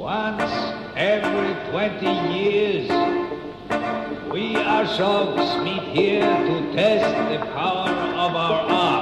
Once every 20 years, we Arshogs meet here to test the power of our art.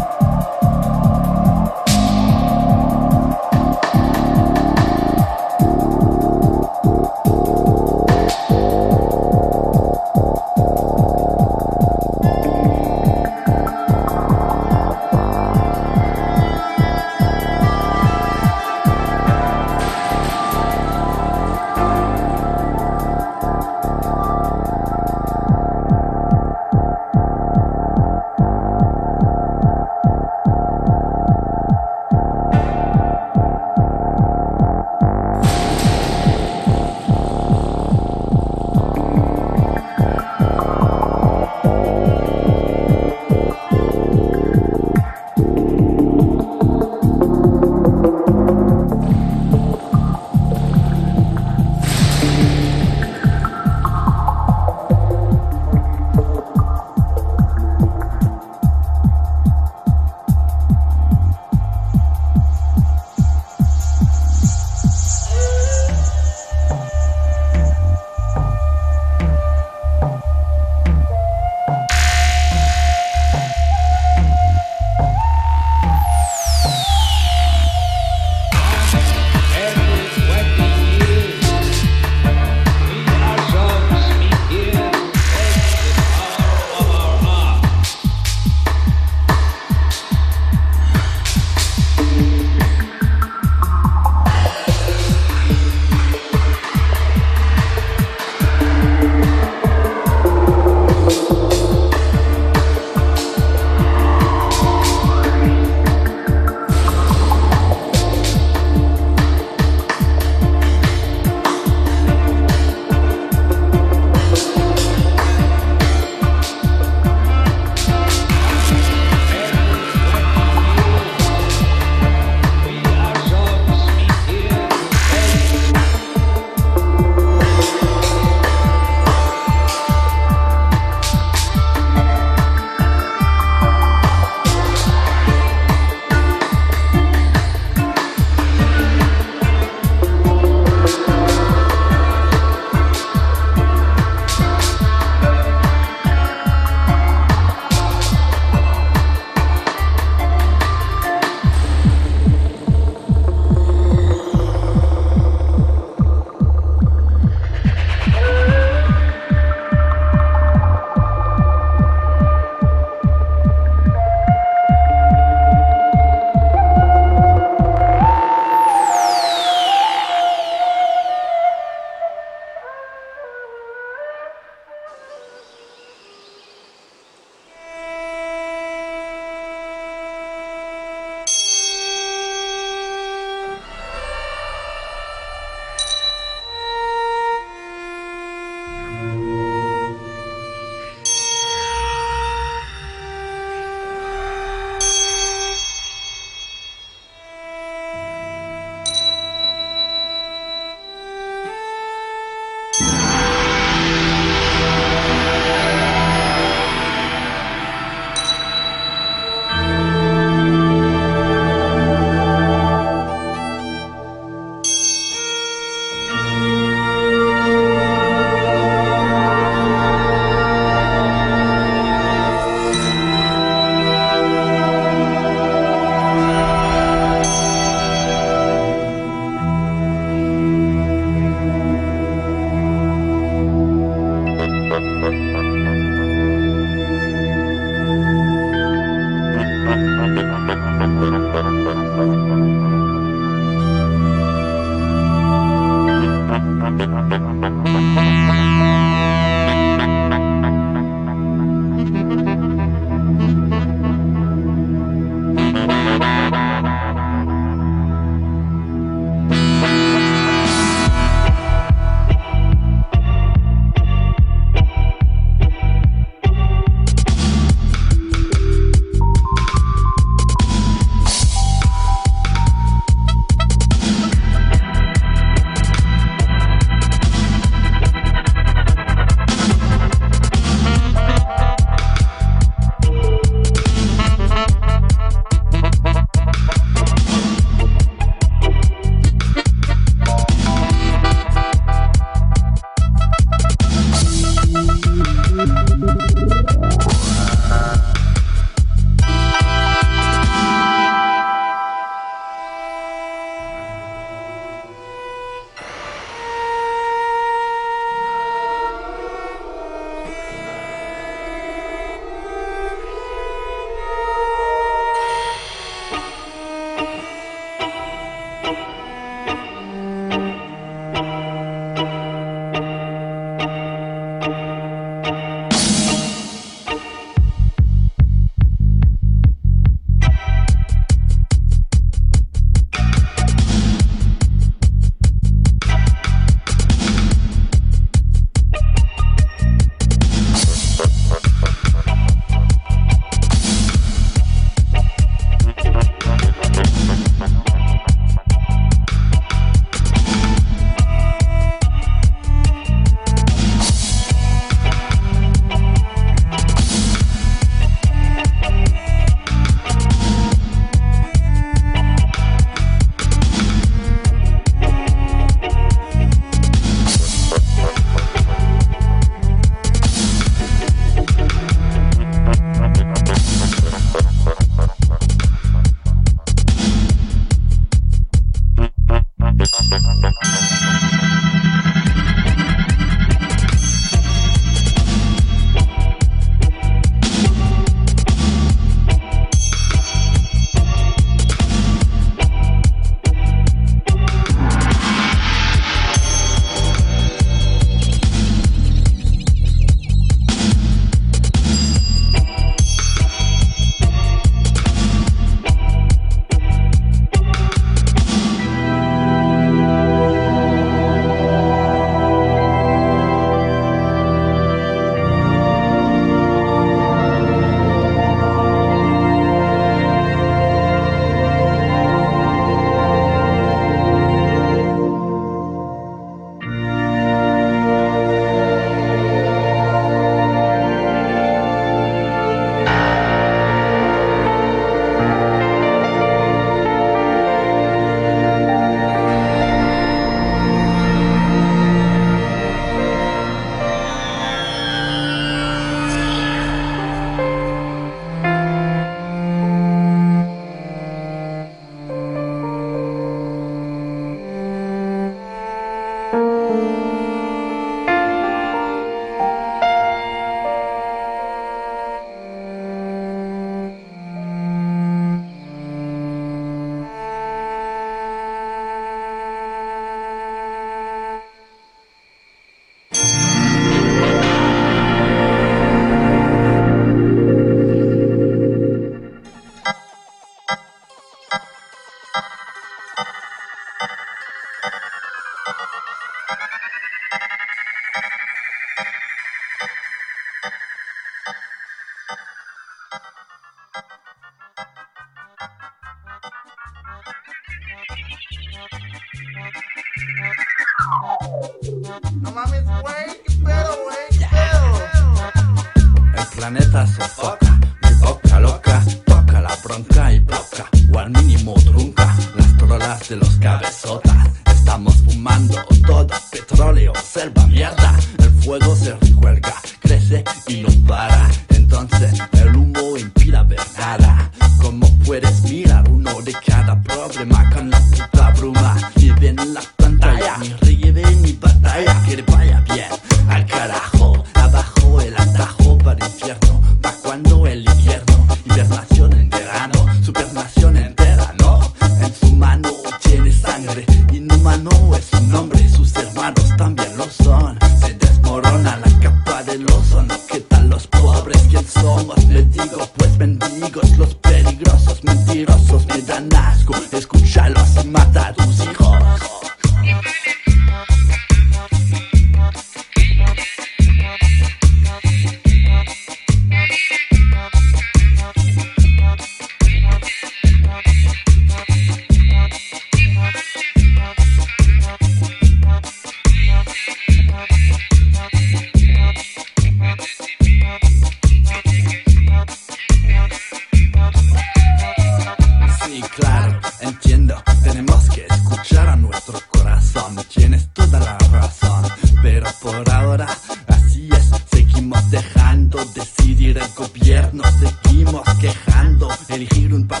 Elegir un partido.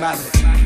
No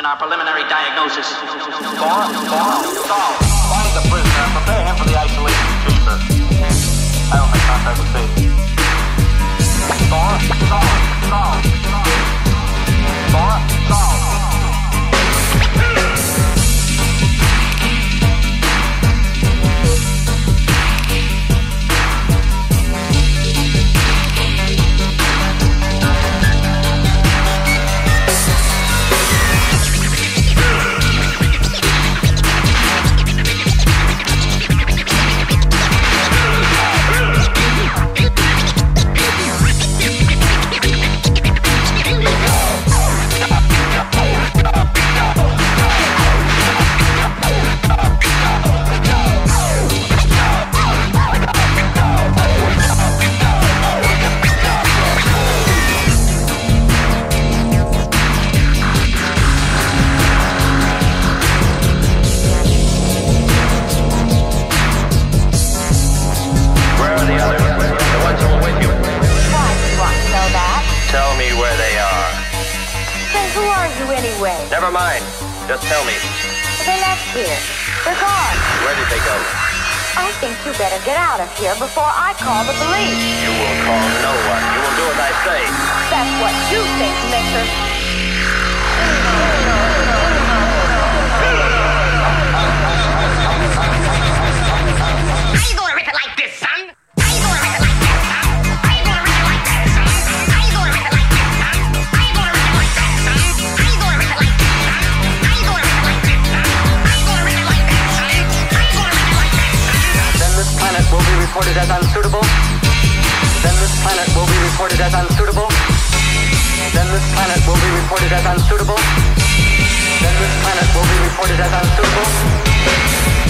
in upper limit. They're gone. Where did they go? I think you better get out of here before I call the police. You will call no one. You will do as I say. That's what you think, Mister. unsuitable, then this planet will be reported as unsuitable, then this planet will be reported as unsuitable, then this planet will be reported as unsuitable.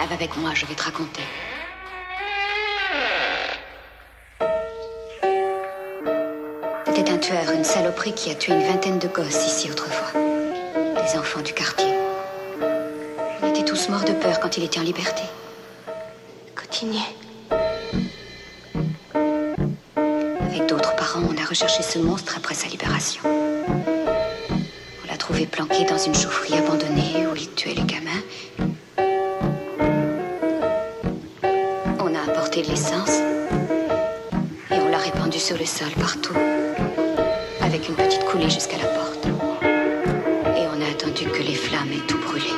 cave avec de l'essence et on l'a répandu sur le sol partout, avec une petite coulée jusqu'à la porte. Et on a attendu que les flammes aient tout brûlé.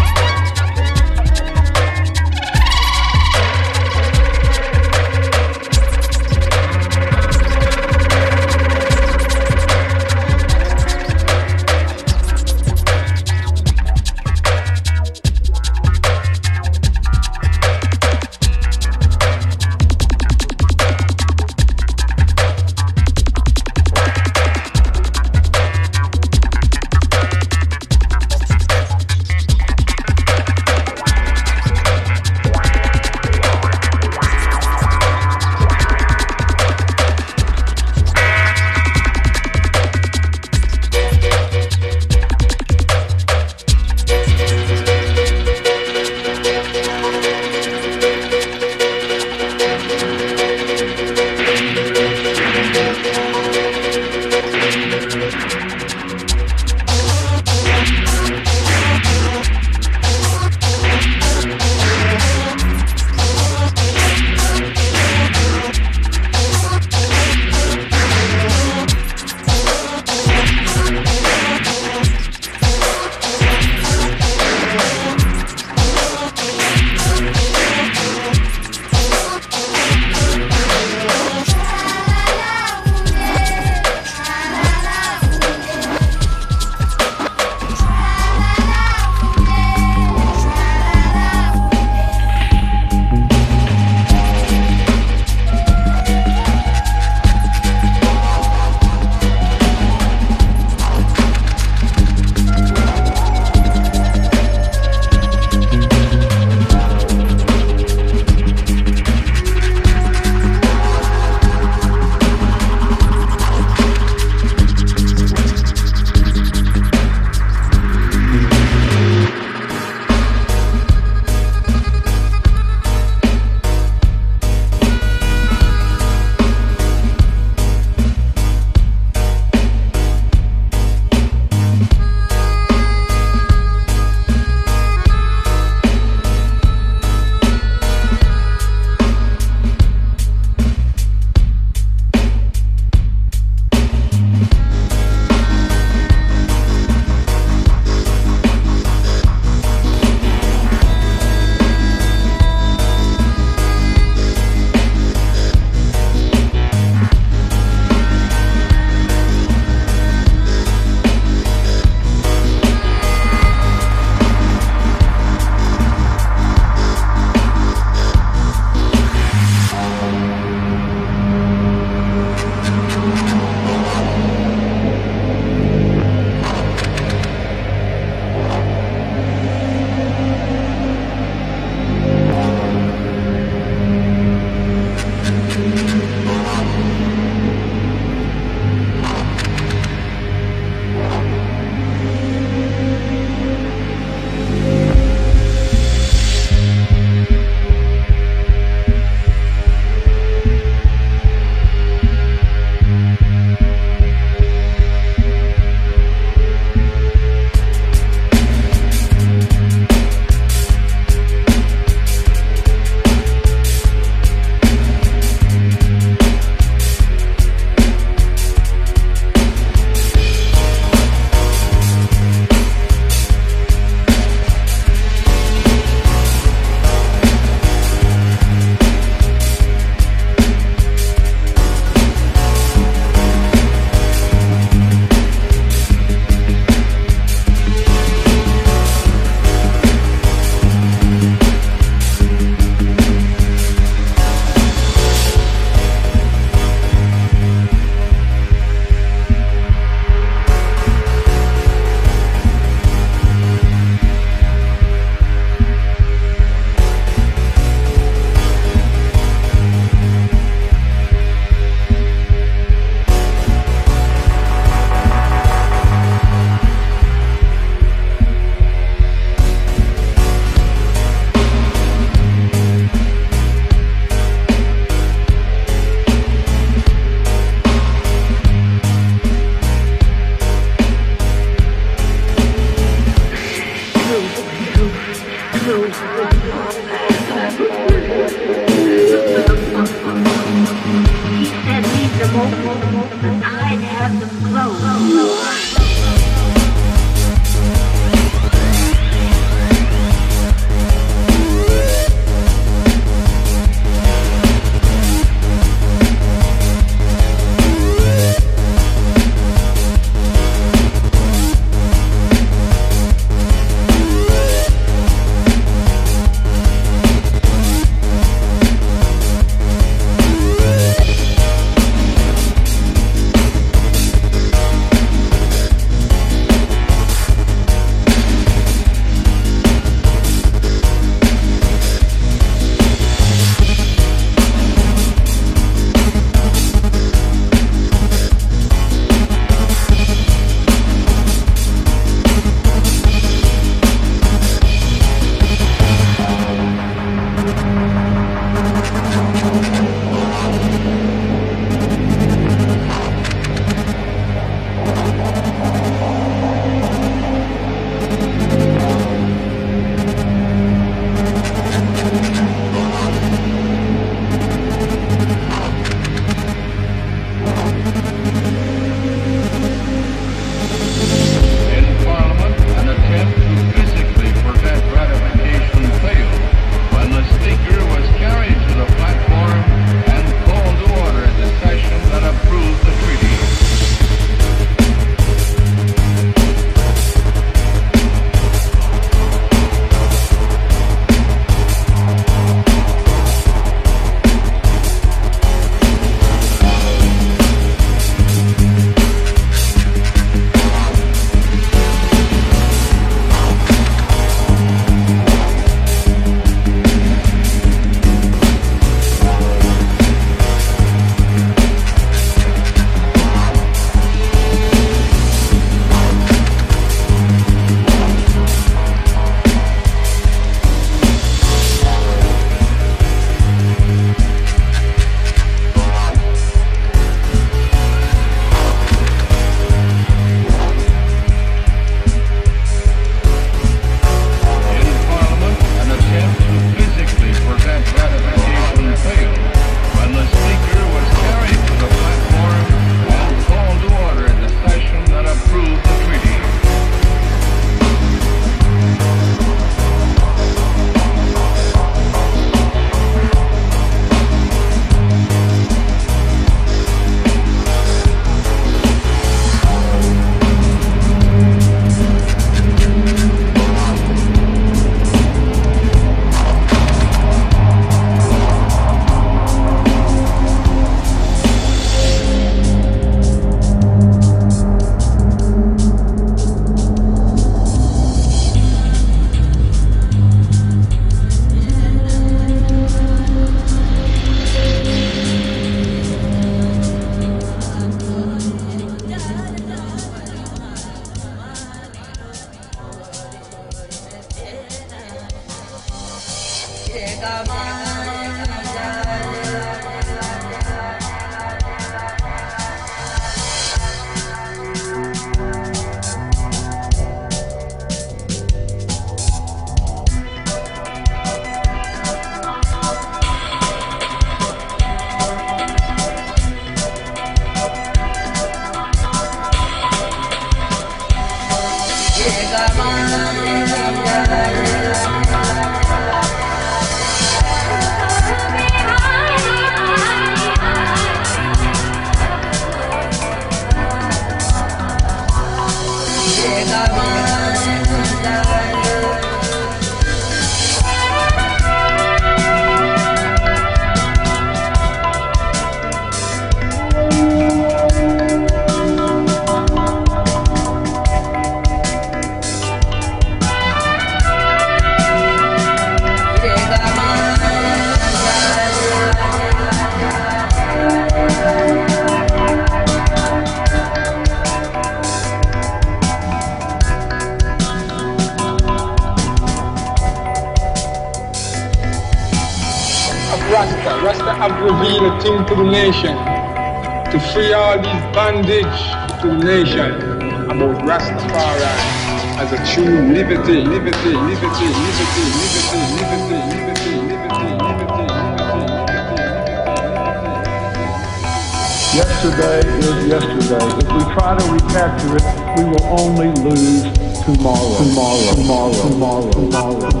Tomorrow. Tomorrow. Tomorrow.